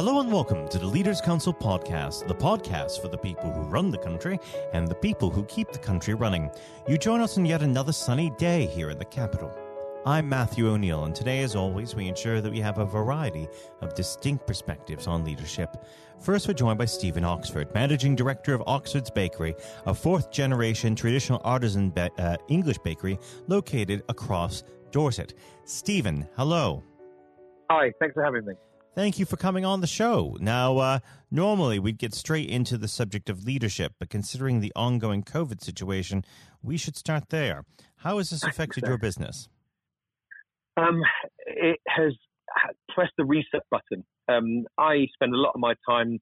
Hello and welcome to the Leaders Council podcast, the podcast for the people who run the country and the people who keep the country running. You join us on yet another sunny day here in the capital. I'm Matthew O'Neill, and today, as always, we ensure that we have a variety of distinct perspectives on leadership. First, we're joined by Steven Oxford, Managing Director of Oxford's Bakery, a fourth generation traditional artisan be- uh, English bakery located across Dorset. Steven, hello. Hi, thanks for having me. Thank you for coming on the show. Now, uh, normally we'd get straight into the subject of leadership, but considering the ongoing COVID situation, we should start there. How has this affected your business? Um, it has pressed the reset button. Um, I spend a lot of my time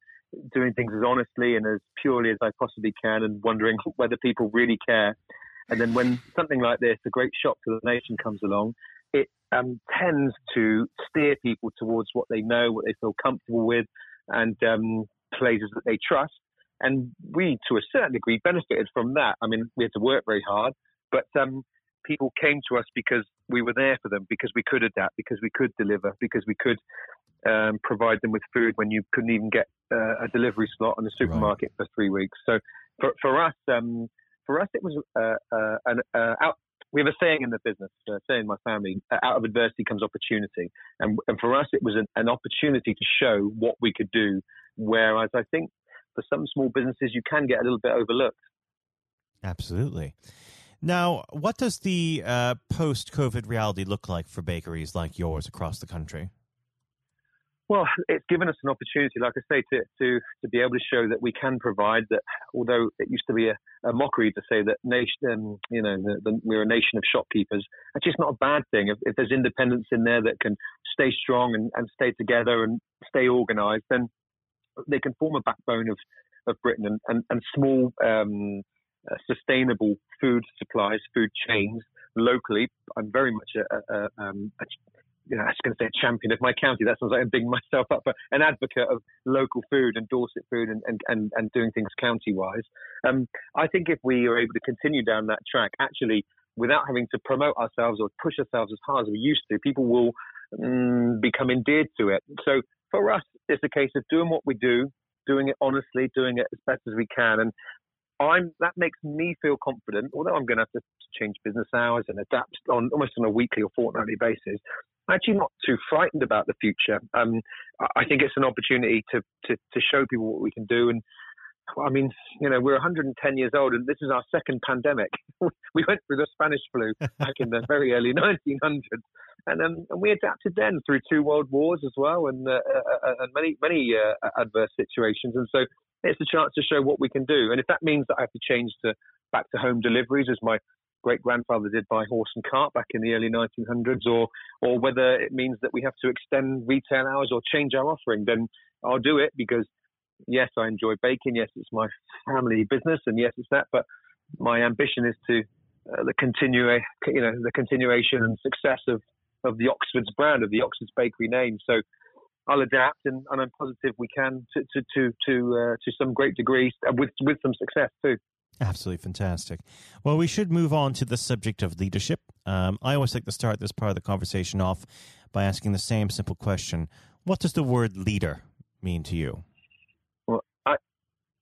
doing things as honestly and as purely as I possibly can and wondering whether people really care. And then when something like this, a great shock to the nation comes along, it um, tends to steer people towards what they know, what they feel comfortable with, and um, places that they trust. And we, to a certain degree, benefited from that. I mean, we had to work very hard, but um, people came to us because we were there for them, because we could adapt, because we could deliver, because we could um, provide them with food when you couldn't even get uh, a delivery slot in the supermarket right. for three weeks. So for, for us, um, for us, it was uh, uh, an uh, out. We have a saying in the business, uh, saying in my family, out of adversity comes opportunity. And, and for us, it was an, an opportunity to show what we could do. Whereas I think for some small businesses, you can get a little bit overlooked. Absolutely. Now, what does the uh, post COVID reality look like for bakeries like yours across the country? Well, it's given us an opportunity, like I say, to, to, to be able to show that we can provide that. Although it used to be a, a mockery to say that nation, um, you know, the, the, we're a nation of shopkeepers. It's just not a bad thing. If, if, there's independence in there that can stay strong and, and stay together and stay organised, then they can form a backbone of, of Britain and, and, and small um, uh, sustainable food supplies, food chains locally. I'm very much a, a, um, a you know, I was going to say a champion of my county. That sounds like I'm bigging myself up, but an advocate of local food and Dorset food and, and, and, and doing things county wise. Um, I think if we are able to continue down that track, actually, without having to promote ourselves or push ourselves as hard as we used to, people will um, become endeared to it. So for us, it's a case of doing what we do, doing it honestly, doing it as best as we can. And I'm that makes me feel confident. Although I'm going to have to change business hours and adapt on almost on a weekly or fortnightly basis, I'm actually not too frightened about the future. Um, I think it's an opportunity to, to to show people what we can do. And I mean, you know, we're 110 years old, and this is our second pandemic. we went through the Spanish flu back in the very early 1900s, and um, and we adapted then through two world wars as well, and uh, uh, and many many uh, adverse situations. And so it's a chance to show what we can do. And if that means that I have to change to back to home deliveries, as my great grandfather did by horse and cart back in the early 1900s, or or whether it means that we have to extend retail hours or change our offering, then I'll do it because yes, I enjoy baking. Yes, it's my family business, and yes, it's that. But my ambition is to uh, the continue, you know, the continuation and success of of the Oxford's brand, of the Oxford's Bakery name. So I'll adapt, and, and I'm positive we can to to to to, uh, to some great degree uh, with with some success too. Absolutely fantastic. Well, we should move on to the subject of leadership. Um, I always like to start this part of the conversation off by asking the same simple question: What does the word leader mean to you? Well, I,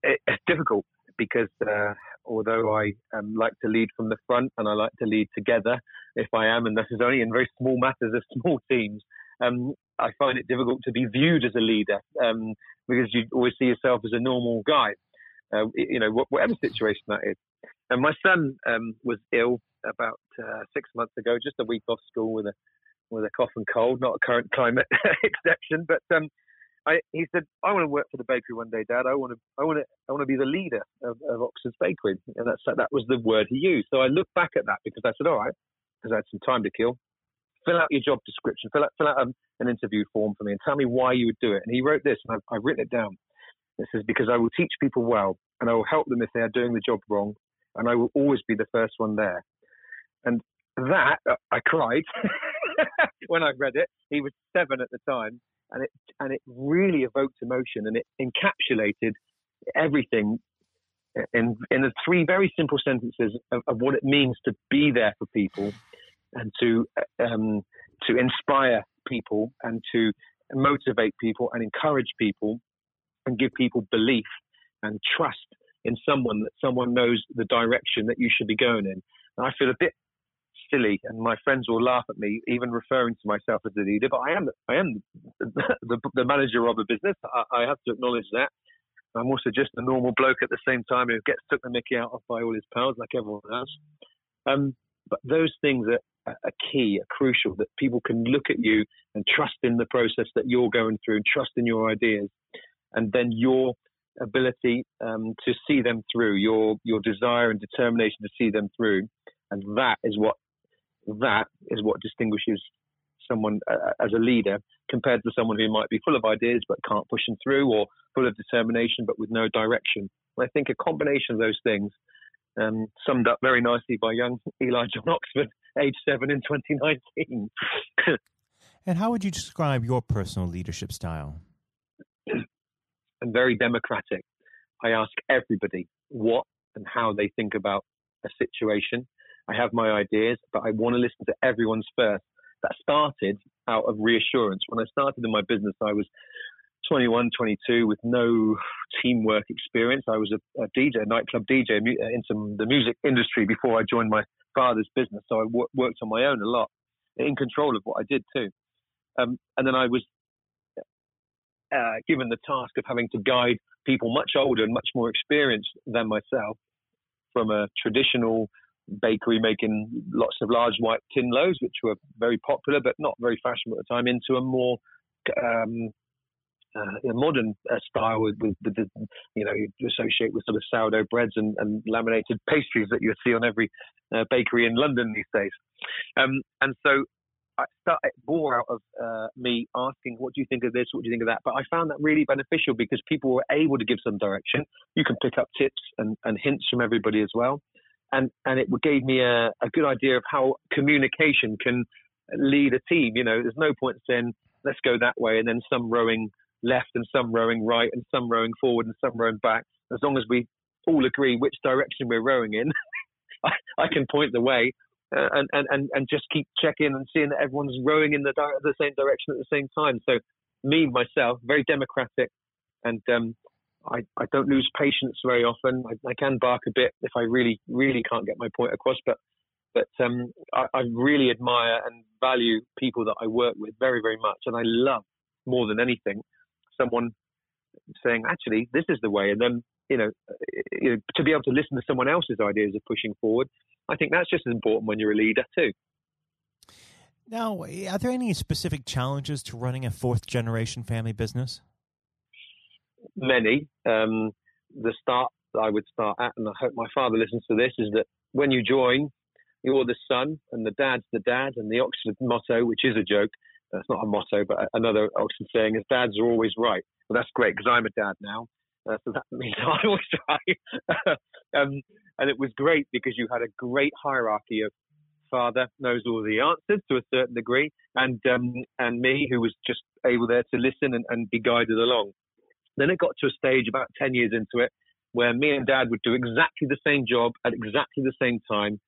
it's difficult because uh, although I um, like to lead from the front and I like to lead together, if I am, and this is only in very small matters of small teams, um, I find it difficult to be viewed as a leader um, because you always see yourself as a normal guy, uh, you know, whatever situation that is. And my son um, was ill about uh, six months ago, just a week off school with a with a cough and cold, not a current climate exception. But um, I, he said, "I want to work for the bakery one day, Dad. I want to, I want to, I want to be the leader of, of Oxford's Bakery." And that's that was the word he used. So I looked back at that because I said, "All right," because I had some time to kill fill out your job description, fill out, fill out um, an interview form for me and tell me why you would do it. And he wrote this, and I've, I've written it down. It is because I will teach people well, and I will help them if they are doing the job wrong, and I will always be the first one there. And that, uh, I cried when I read it. He was seven at the time, and it, and it really evoked emotion, and it encapsulated everything in in the three very simple sentences of, of, what it means to be there for people and to um, to inspire people and to motivate people and encourage people and give people belief and trust in someone that someone knows the direction that you should be going in. And I feel a bit silly, and my friends will laugh at me, even referring to myself as the leader. But I am, I am the, the manager of a business. I, I, have to acknowledge that. I'm also just a normal bloke at the same time who gets took the Mickey out of by all his pals, like everyone else. Um, but those things are, are key, are crucial. That people can look at you and trust in the process that you're going through, and trust in your ideas, and then your ability um, to see them through, your your desire and determination to see them through, and that is what that is what distinguishes someone uh, as a leader compared to someone who might be full of ideas but can't push them through, or full of determination but with no direction. I think a combination of those things, um, summed up very nicely by young Eli John Oxford, age seven in 2019. and how would you describe your personal leadership style? And very democratic. I ask everybody what and how they think about a situation. I have my ideas, but I want to listen to everyone's first. That started out of reassurance. When I started in my business, I was 21, 22 with no teamwork experience. I was a, a DJ, a nightclub DJ into the music industry before I joined my father's business. So I w- worked on my own a lot, in control of what I did too. Um, and then I was uh, given the task of having to guide people much older and much more experienced than myself from a traditional bakery making lots of large white tin loaves, which were very popular but not very fashionable at the time, into a more um, uh, a modern uh, style with, with, the, you know, you associate with sort of sourdough breads and, and laminated pastries that you see on every uh, bakery in London these days. Um, and so I started bore out of uh, me asking, "What do you think of this? What do you think of that?" But I found that really beneficial because people were able to give some direction. You can pick up tips and, and hints from everybody as well, and and it gave me a, a good idea of how communication can lead a team. You know, there's no point saying, "Let's go that way," and then some rowing left and some rowing right and some rowing forward and some rowing back. As long as we all agree which direction we're rowing in, I, I can point the way uh, and, and, and just keep checking and seeing that everyone's rowing in the, di- the same direction at the same time. So, me, myself, very democratic, and um, I, I don't lose patience very often. I, I, can bark a bit if I really, really can't get my point across, but but um, I, I, really admire and value people that I work with very, very much, and I love more than anything someone saying, "Actually, this is the way," and then you know, you know, to be able to listen to someone else's ideas of pushing forward, I think that's just as important when you're a leader too. Now, are there any specific challenges to running a fourth generation family business? Many. Um, the start I would start at, and I hope my father listens to this, is that when you join, you're the son, and the dad's the dad, and the Oxford motto, which is a joke, that's not a motto, but another Oxford saying is dads are always right. Well, that's great because I'm a dad now. Uh, so that means I was right. um, and it was great because you had a great hierarchy of father knows all the answers to a certain degree, and um, and me who was just able there to listen and, and be guided along. Then it got to a stage about ten years into it where me and dad would do exactly the same job at exactly the same time,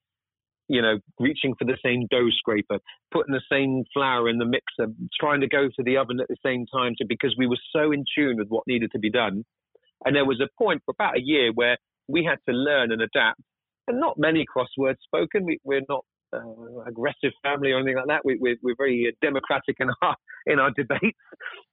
you know, reaching for the same dough scraper, putting the same flour in the mixer, trying to go to the oven at the same time, to, because we were so in tune with what needed to be done and there was a point for about a year where we had to learn and adapt. And not many crosswords spoken. We, are not uh, aggressive family or anything like that. We, are we're very democratic in our in our debates.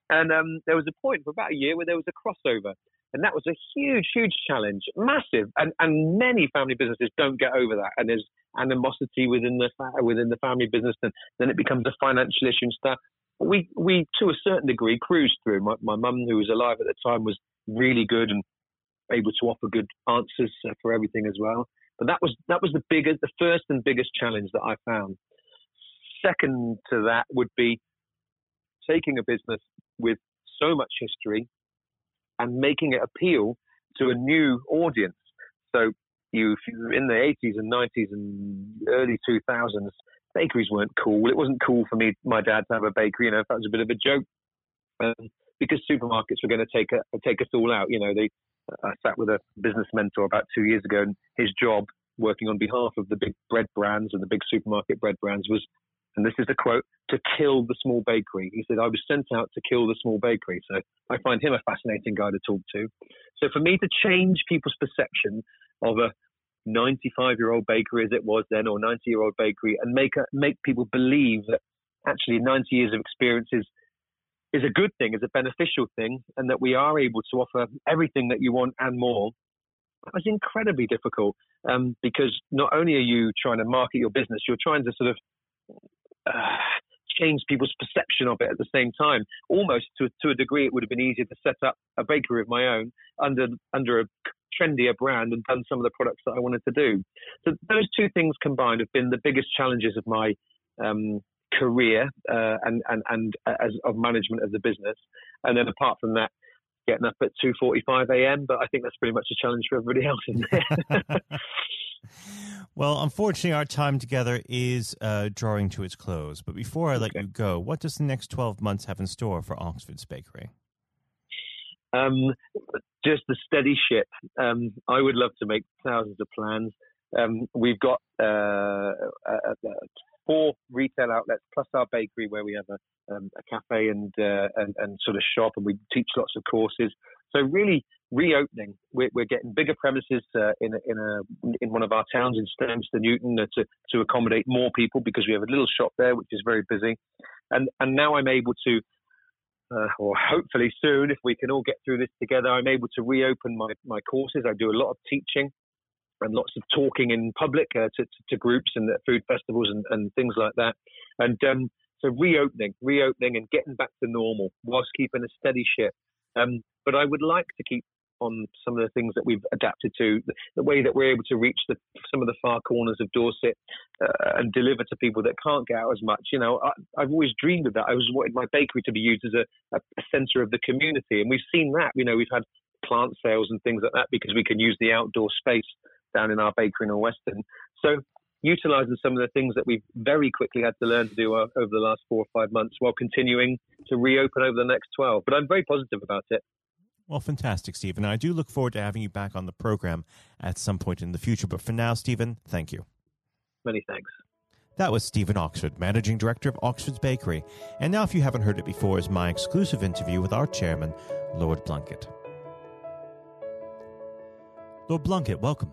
And um, there was a point for about a year where there was a crossover, and that was a huge, huge challenge, massive. And and many family businesses don't get over that, and there's animosity within the within the family business, and then it becomes a financial issue and stuff. We we to a certain degree cruised through. My my mum, who was alive at the time, was really good and able to offer good answers uh, for everything as well. But that was that was the biggest, the first and biggest challenge that I found. Second to that would be taking a business with so much history and making it appeal to a new audience. So you, if you were in the 80s and 90s and early 2000s, bakeries weren't cool. It wasn't cool for me, my dad, to have a bakery. You know, that was a bit of a joke. Um, because supermarkets were going to take a, take us all out. You know, they I sat with a business mentor about two years ago, and his job working on behalf of the big bread brands and the big supermarket bread brands was and this is the quote, to kill the small bakery. He said, I was sent out to kill the small bakery. So I find him a fascinating guy to talk to. So for me to change people's perception of a 95 year old bakery as it was then, or 90 year old bakery, and make a, make people believe that actually 90 years of experience is is a good thing, is a beneficial thing, and that we are able to offer everything that you want and more. That was incredibly difficult um, because not only are you trying to market your business, you're trying to sort of uh, change people's perception of it at the same time. Almost to, to a degree, it would have been easier to set up a bakery of my own under under a trendier brand and done some of the products that I wanted to do. So those two things combined have been the biggest challenges of my um, career uh, and and and as of management of the business. And then apart from that, getting up at 2:45 a.m. But I think that's pretty much a challenge for everybody else in there. well, unfortunately, our time together is uh, drawing to its close. But before I let okay. you go, what does the next 12 months have in store for Oxford's Bakery? Um, just a steady ship. Um, I would love to make thousands of plans. Um, we've got uh, four retail outlets plus our bakery where we have a, um, a cafe and, uh, and, and sort of shop and we teach lots of courses. So really reopening, we're, we're getting bigger premises uh, in a, in a in one of our towns in Sturminster Newton uh, to to accommodate more people because we have a little shop there which is very busy, and and now I'm able to. Uh, or hopefully soon, if we can all get through this together, I'm able to reopen my, my courses. I do a lot of teaching and lots of talking in public uh, to, to, groups and food festivals and, and things like that. And um, so reopening, reopening and getting back to normal whilst keeping a steady ship. Um, but I would like to keep on some of the things that we've adapted to, the, the way that we're able to reach the, some of the far corners of Dorset uh, and deliver to people that can't get out as much. You know, I, have always dreamed of that. I was wanted my bakery to be used as a, a, a centre of the community, and we've seen that. You know, we've had plant sales and things like that because we can use the outdoor space down in our bakery in Western. So utilizing some of the things that we've very quickly had to learn to do uh, over the last four or five months while continuing to reopen over the next 12. But I'm very positive about it. Well, fantastic, Steven. I do look forward to having you back on the program at some point in the future. But for now, Steven, thank you. Many thanks. That was Steven Oxford, Managing Director of Oxford's Bakery. And now, if you haven't heard it before, is my exclusive interview with our chairman, Lord Blunkett. Lord Blunkett, welcome.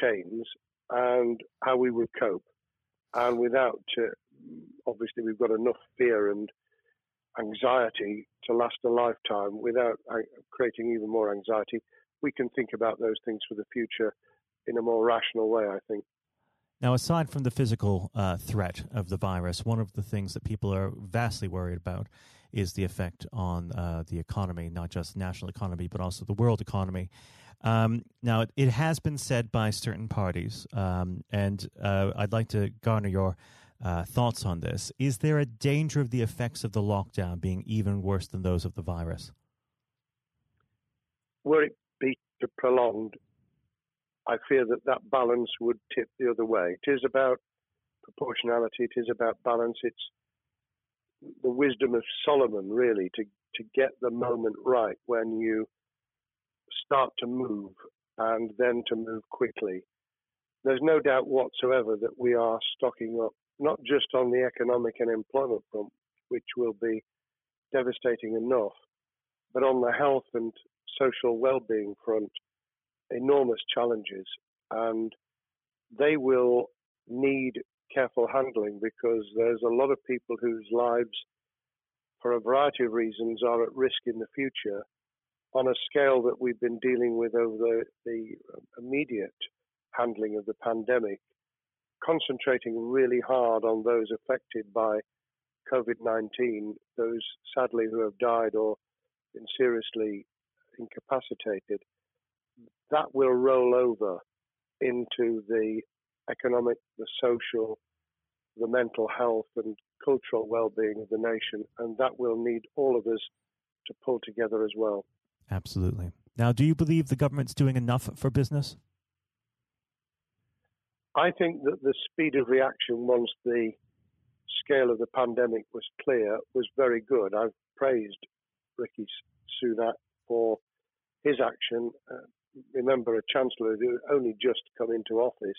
chains and how we would cope. And without, uh, obviously, we've got enough fear and anxiety to last a lifetime. Without uh, creating even more anxiety, we can think about those things for the future in a more rational way, I think. Now, aside from the physical uh, threat of the virus, one of the things that people are vastly worried about is the effect on uh, the economy, not just national economy, but also the world economy. Um, now, it, has been said by certain parties, um, and uh, I'd like to garner your uh, thoughts on this. Is there a danger of the effects of the lockdown being even worse than those of the virus? Were it be prolonged, I fear that that balance would tip the other way. It is about proportionality. It is about balance. It's the wisdom of Solomon, really, to to get the moment right when you start to move and then to move quickly. There's no doubt whatsoever that we are stocking up, not just on the economic and employment front, which will be devastating enough, but on the health and social well-being front, enormous challenges, and they will need careful handling because there's a lot of people whose lives for a variety of reasons, are at risk in the future on a scale that we've been dealing with over the, the um, immediate handling of the pandemic, concentrating really hard on those affected by COVID 19, those sadly who have died or been seriously incapacitated, that will roll over into the economic, the social, the mental health, and cultural well-being of the nation, and that will need all of us to pull together as well. Absolutely. Now, do you believe the government's doing enough for business? I think that the speed of reaction once the scale of the pandemic was clear was very good. I've praised Rishi Sunak for his action. Uh, remember, a chancellor who only just come into office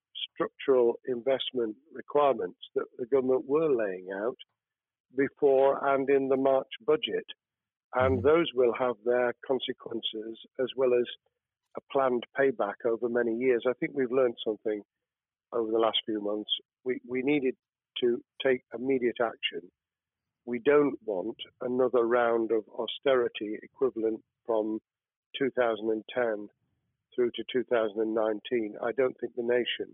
structural investment requirements that the government were laying out before and in the March budget. And mm-hmm. those will have their consequences as well as a planned payback over many years. I think we've learned something over the last few months. We, we needed to take immediate action. We don't want another round of austerity equivalent from 2010 through to 2019. I don't think the nation,